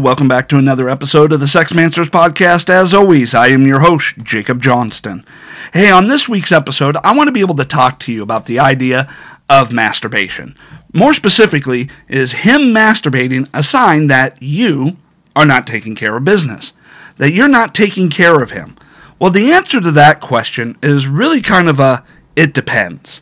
welcome back to another episode of the Sex Mancers podcast. As always, I am your host, Jacob Johnston. Hey, on this week's episode, I want to be able to talk to you about the idea of masturbation. More specifically, is him masturbating a sign that you are not taking care of business? That you're not taking care of him? Well, the answer to that question is really kind of a it depends.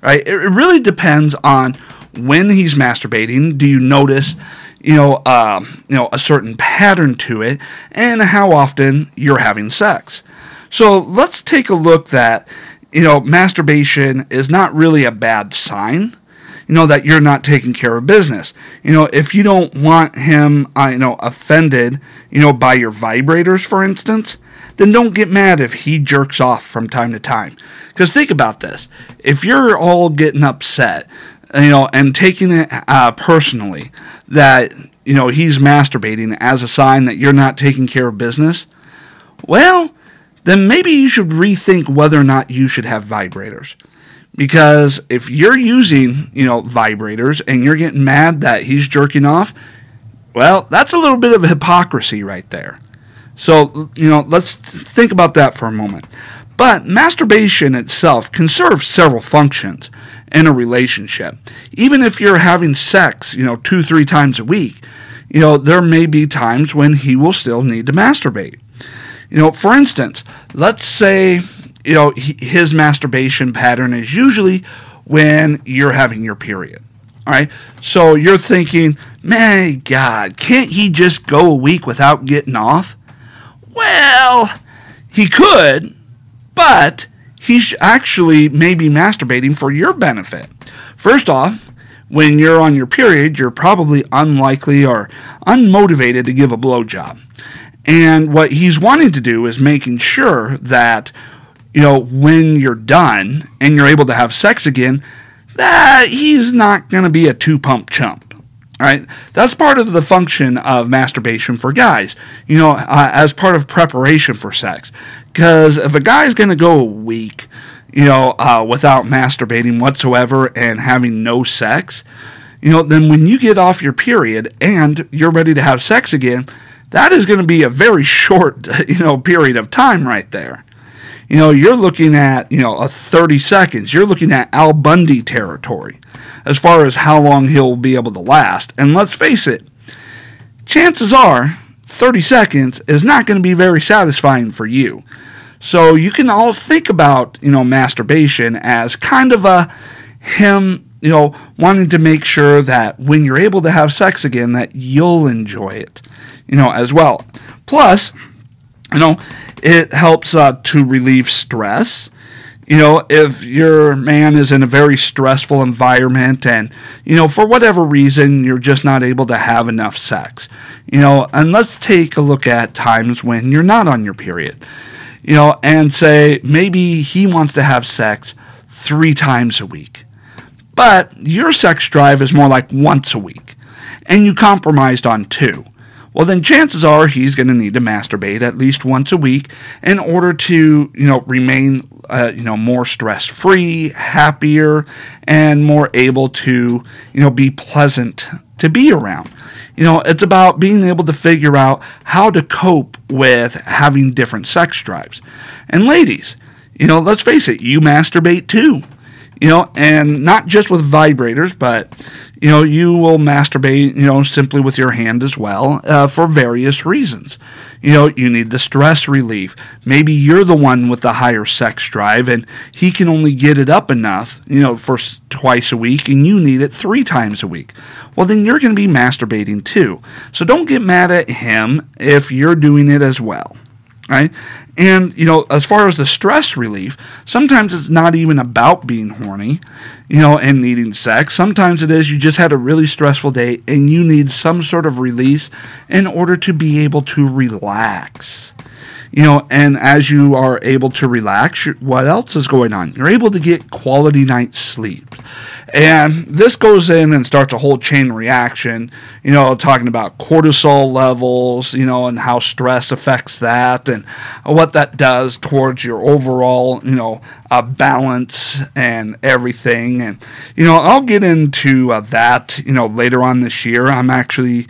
Right? It really depends on when he's masturbating. Do you notice you know, uh, you know, a certain pattern to it, and how often you're having sex. So let's take a look that, you know, masturbation is not really a bad sign. You know that you're not taking care of business. You know, if you don't want him, uh, you know, offended, you know, by your vibrators, for instance, then don't get mad if he jerks off from time to time. Because think about this: if you're all getting upset, you know, and taking it uh, personally, that you know he's masturbating as a sign that you're not taking care of business, well, then maybe you should rethink whether or not you should have vibrators. Because if you're using, you know, vibrators and you're getting mad that he's jerking off, well, that's a little bit of hypocrisy right there. So, you know, let's think about that for a moment. But masturbation itself can serve several functions in a relationship. Even if you're having sex, you know, two, three times a week, you know, there may be times when he will still need to masturbate. You know, for instance, let's say, you know, his masturbation pattern is usually when you're having your period. All right. So you're thinking, my God, can't he just go a week without getting off? Well, he could, but he's actually maybe masturbating for your benefit. First off, when you're on your period, you're probably unlikely or unmotivated to give a blowjob. And what he's wanting to do is making sure that, you know, when you're done and you're able to have sex again, that he's not going to be a two pump chump. All right, that's part of the function of masturbation for guys. You know, uh, as part of preparation for sex, because if a guy's going to go a week, you know, uh, without masturbating whatsoever and having no sex, you know, then when you get off your period and you're ready to have sex again, that is going to be a very short, you know, period of time right there. You know, you're looking at, you know, a 30 seconds. You're looking at Al Bundy territory as far as how long he'll be able to last. And let's face it, chances are 30 seconds is not going to be very satisfying for you. So you can all think about, you know, masturbation as kind of a him, you know, wanting to make sure that when you're able to have sex again that you'll enjoy it, you know, as well. Plus, you know, it helps uh, to relieve stress you know, if your man is in a very stressful environment and, you know, for whatever reason, you're just not able to have enough sex, you know, and let's take a look at times when you're not on your period, you know, and say maybe he wants to have sex three times a week, but your sex drive is more like once a week, and you compromised on two well then chances are he's going to need to masturbate at least once a week in order to you know remain uh, you know more stress free happier and more able to you know be pleasant to be around. You know it's about being able to figure out how to cope with having different sex drives. And ladies you know let's face it you masturbate too you know, and not just with vibrators, but you know, you will masturbate, you know, simply with your hand as well uh, for various reasons. You know, you need the stress relief. Maybe you're the one with the higher sex drive and he can only get it up enough, you know, for twice a week and you need it three times a week. Well, then you're going to be masturbating too. So don't get mad at him if you're doing it as well right? And, you know, as far as the stress relief, sometimes it's not even about being horny, you know, and needing sex. Sometimes it is you just had a really stressful day and you need some sort of release in order to be able to relax. You know, and as you are able to relax, what else is going on? You're able to get quality night's sleep. And this goes in and starts a whole chain reaction, you know, talking about cortisol levels, you know, and how stress affects that and what that does towards your overall, you know, uh, balance and everything. And, you know, I'll get into uh, that, you know, later on this year. I'm actually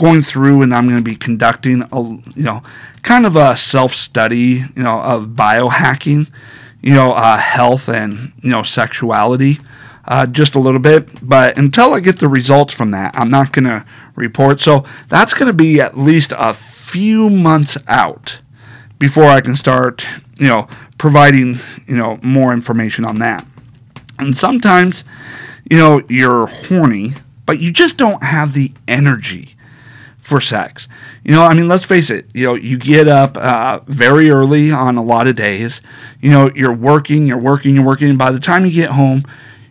going through and I'm going to be conducting a you know kind of a self study you know of biohacking, you know uh, health and you know sexuality. Uh, just a little bit, but until I get the results from that, I'm not going to report. So that's going to be at least a few months out before I can start, you know, providing, you know, more information on that. And sometimes, you know, you're horny, but you just don't have the energy for sex. You know, I mean, let's face it, you know, you get up uh, very early on a lot of days. You know, you're working, you're working, you're working. By the time you get home,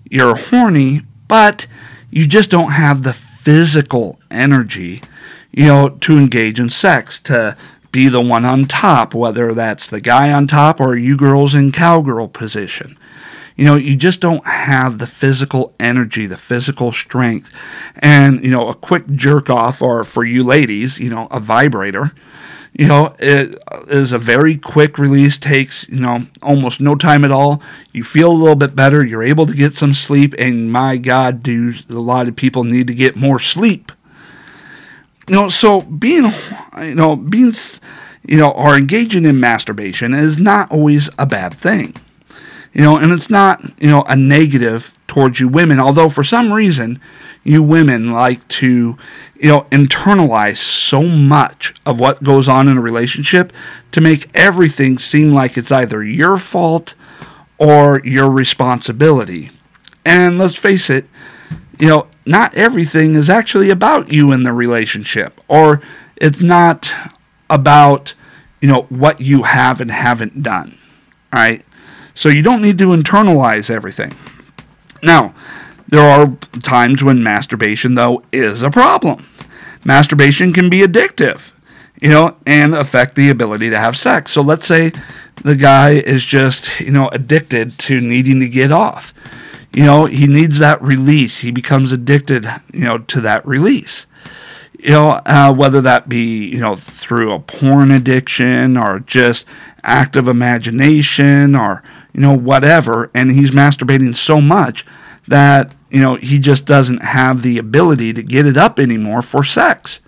you're horny, but you just don't have the physical energy, you know, to engage in sex, to be the one on top, whether that's the guy on top or you girls in cowgirl position. You know, you just don't have the physical energy, the physical strength. And, you know, a quick jerk off, or for you ladies, you know, a vibrator, you know, it is a very quick release, takes, you know, almost no time at all. You feel a little bit better, you're able to get some sleep, and my God, do a lot of people need to get more sleep. You know, so being, you know, being, you know, or engaging in masturbation is not always a bad thing you know, and it's not, you know, a negative towards you women, although for some reason you women like to, you know, internalize so much of what goes on in a relationship to make everything seem like it's either your fault or your responsibility. And let's face it, you know, not everything is actually about you in the relationship, or it's not about, you know, what you have and haven't done. Right. So you don't need to internalize everything. Now, there are times when masturbation, though, is a problem. Masturbation can be addictive, you know, and affect the ability to have sex. So let's say the guy is just, you know, addicted to needing to get off. You know, he needs that release. He becomes addicted, you know, to that release. You know, uh, whether that be, you know, through a porn addiction or just active imagination or you know, whatever, and he's masturbating so much that, you know, he just doesn't have the ability to get it up anymore for sex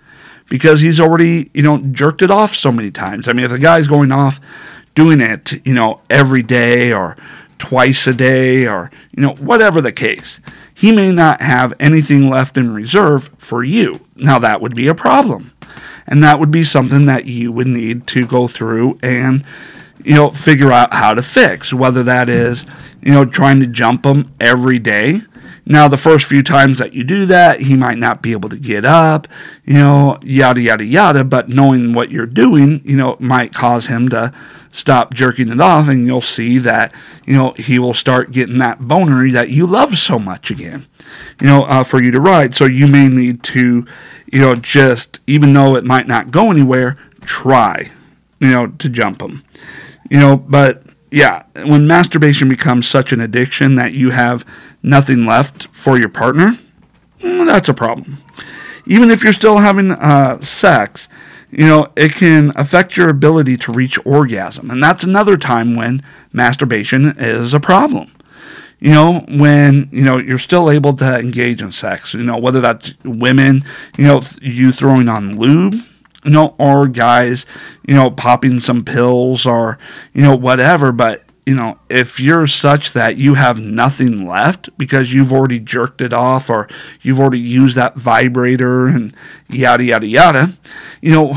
because he's already, you know, jerked it off so many times. I mean, if a guy's going off doing it, you know, every day or twice a day or, you know, whatever the case, he may not have anything left in reserve for you. Now, that would be a problem. And that would be something that you would need to go through and you know, figure out how to fix, whether that is, you know, trying to jump him every day. Now, the first few times that you do that, he might not be able to get up, you know, yada, yada, yada. But knowing what you're doing, you know, might cause him to stop jerking it off, and you'll see that, you know, he will start getting that boner that you love so much again, you know, uh, for you to ride. So you may need to, you know, just, even though it might not go anywhere, try, you know, to jump him. You know, but yeah, when masturbation becomes such an addiction that you have nothing left for your partner, mm, that's a problem. Even if you're still having uh, sex, you know, it can affect your ability to reach orgasm. And that's another time when masturbation is a problem. You know, when, you know, you're still able to engage in sex, you know, whether that's women, you know, you throwing on lube, you know, or guys, you know, popping some pills or, you know, whatever. But, you know, if you're such that you have nothing left because you've already jerked it off or you've already used that vibrator and yada, yada, yada, you know,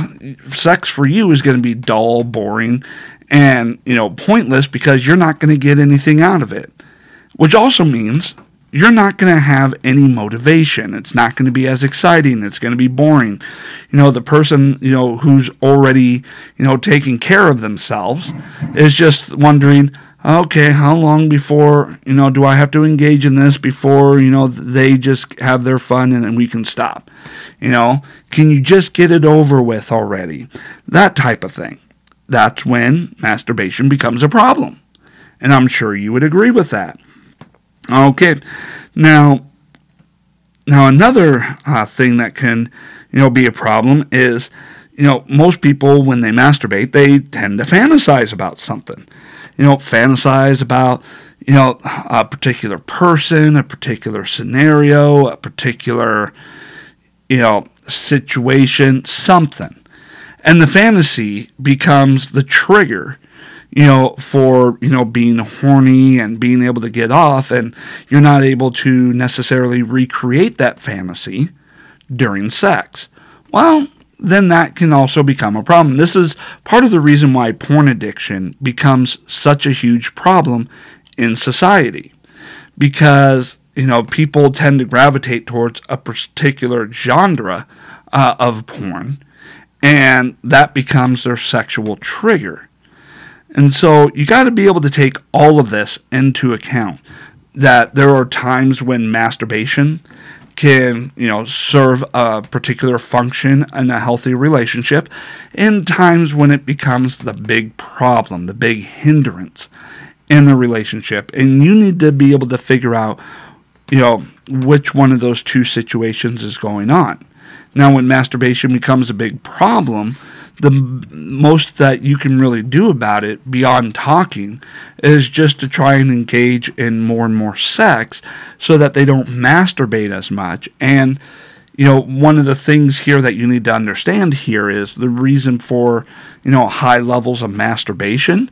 sex for you is going to be dull, boring, and, you know, pointless because you're not going to get anything out of it. Which also means you're not going to have any motivation. It's not going to be as exciting. It's going to be boring. You know, the person, you know, who's already, you know, taking care of themselves is just wondering, okay, how long before, you know, do I have to engage in this before, you know, they just have their fun and, and we can stop? You know, can you just get it over with already? That type of thing. That's when masturbation becomes a problem. And I'm sure you would agree with that. Okay, now, now another uh, thing that can, you know, be a problem is, you know, most people when they masturbate, they tend to fantasize about something. You know, fantasize about, you know, a particular person, a particular scenario, a particular, you know, situation, something. And the fantasy becomes the trigger, you know, for, you know, being horny and being able to get off. And you're not able to necessarily recreate that fantasy during sex. Well, then that can also become a problem. This is part of the reason why porn addiction becomes such a huge problem in society. Because, you know, people tend to gravitate towards a particular genre uh, of porn, and that becomes their sexual trigger. And so you got to be able to take all of this into account. That there are times when masturbation can you know serve a particular function in a healthy relationship in times when it becomes the big problem the big hindrance in the relationship and you need to be able to figure out you know which one of those two situations is going on now when masturbation becomes a big problem the most that you can really do about it beyond talking is just to try and engage in more and more sex so that they don't masturbate as much. And you know one of the things here that you need to understand here is the reason for you know high levels of masturbation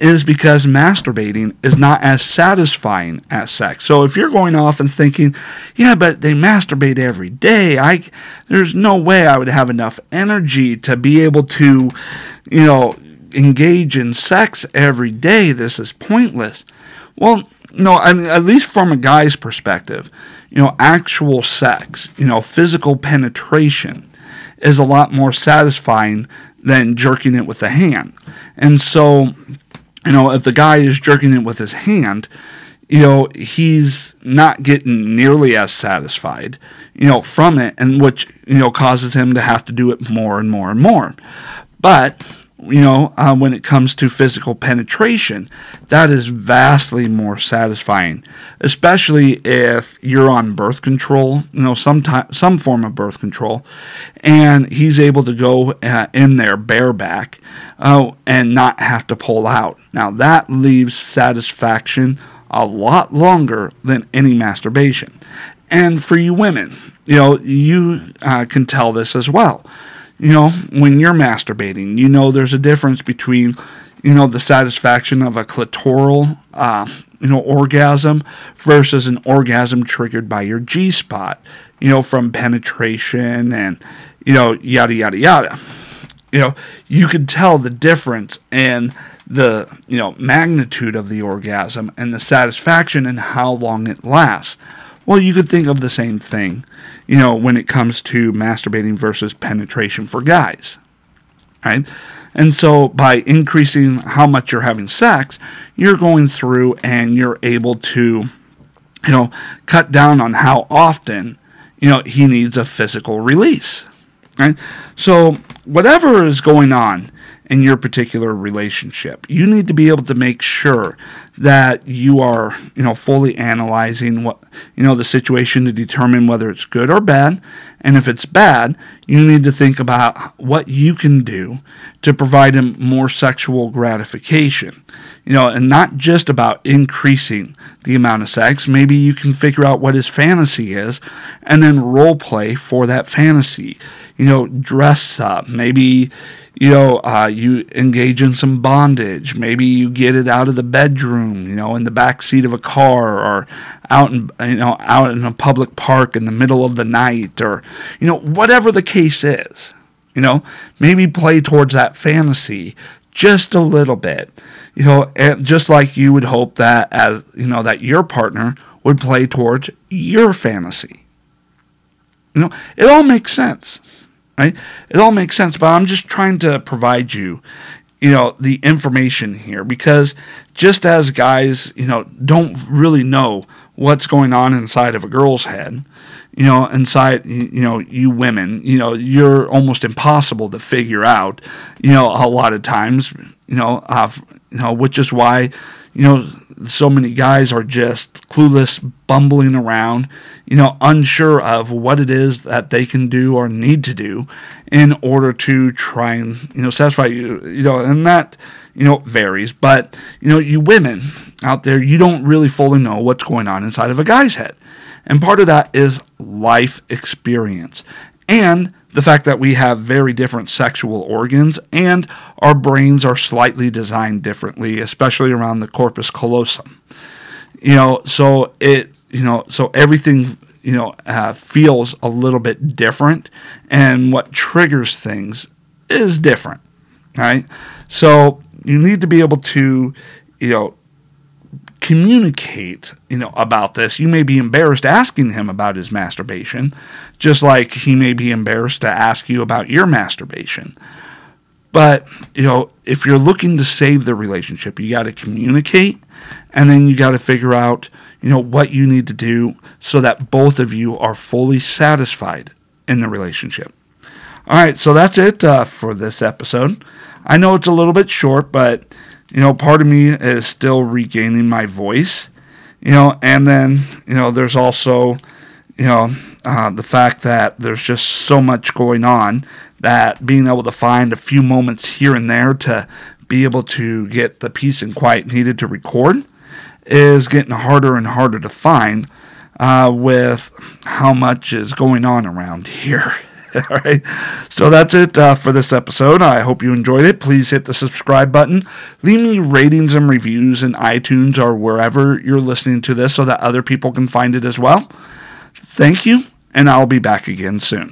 is because masturbating is not as satisfying as sex. So if you're going off and thinking, yeah, but they masturbate every day, I there's no way I would have enough energy to be able to, you know, engage in sex every day. This is pointless. Well, no, I mean at least from a guy's perspective, you know, actual sex, you know, physical penetration is a lot more satisfying than jerking it with the hand. And so you know, if the guy is jerking it with his hand, you know, he's not getting nearly as satisfied, you know, from it, and which, you know, causes him to have to do it more and more and more. But you know, uh, when it comes to physical penetration, that is vastly more satisfying, especially if you're on birth control, you know, some time, some form of birth control, and he's able to go uh, in there bareback uh, and not have to pull out. Now that leaves satisfaction a lot longer than any masturbation. And for you women, you know, you uh, can tell this as well you know, when you're masturbating, you know there's a difference between, you know, the satisfaction of a clitoral, uh, you know, orgasm versus an orgasm triggered by your G spot, you know, from penetration and, you know, yada, yada, yada. You know, you could tell the difference in the, you know, magnitude of the orgasm and the satisfaction and how long it lasts. Well, you could think of the same thing, you know, when it comes to masturbating versus penetration for guys, right? And so by increasing how much you're having sex, you're going through and you're able to, you know, cut down on how often, you know, he needs a physical release, right? So whatever is going on in your particular relationship. You need to be able to make sure that you are, you know, fully analyzing what, you know, the situation to determine whether it's good or bad. And if it's bad, you need to think about what you can do to provide him more sexual gratification. You know, and not just about increasing the amount of sex. Maybe you can figure out what his fantasy is and then role play for that fantasy. You know, dress up. Maybe you know, uh, you engage in some bondage. Maybe you get it out of the bedroom, you know, in the back seat of a car, or out in you know out in a public park in the middle of the night, or you know whatever the case is. You know, maybe play towards that fantasy just a little bit. You know, and just like you would hope that as you know that your partner would play towards your fantasy. You know, it all makes sense right? It all makes sense, but I'm just trying to provide you, you know, the information here because just as guys, you know, don't really know what's going on inside of a girl's head, you know, inside, you know, you women, you know, you're almost impossible to figure out, you know, a lot of times, you know, uh, you know, which is why, you know, so many guys are just clueless, bumbling around, you know, unsure of what it is that they can do or need to do in order to try and, you know, satisfy you, you know, and that, you know, varies. But, you know, you women out there, you don't really fully know what's going on inside of a guy's head. And part of that is life experience. and the fact that we have very different sexual organs and our brains are slightly designed differently, especially around the corpus callosum. You know, so it, you know, so everything, you know, uh, feels a little bit different, and what triggers things is different, right? So you need to be able to, you know, communicate, you know, about this. You may be embarrassed asking him about his masturbation, just like he may be embarrassed to ask you about your masturbation. But, you know, if you're looking to save the relationship, you got to communicate and then you got to figure out, you know, what you need to do so that both of you are fully satisfied in the relationship. All right, so that's it uh, for this episode. I know it's a little bit short, but you know, part of me is still regaining my voice, you know, and then, you know, there's also, you know, uh, the fact that there's just so much going on that being able to find a few moments here and there to be able to get the peace and quiet needed to record is getting harder and harder to find uh, with how much is going on around here. All right. So that's it uh, for this episode. I hope you enjoyed it. Please hit the subscribe button. Leave me ratings and reviews in iTunes or wherever you're listening to this so that other people can find it as well. Thank you, and I'll be back again soon.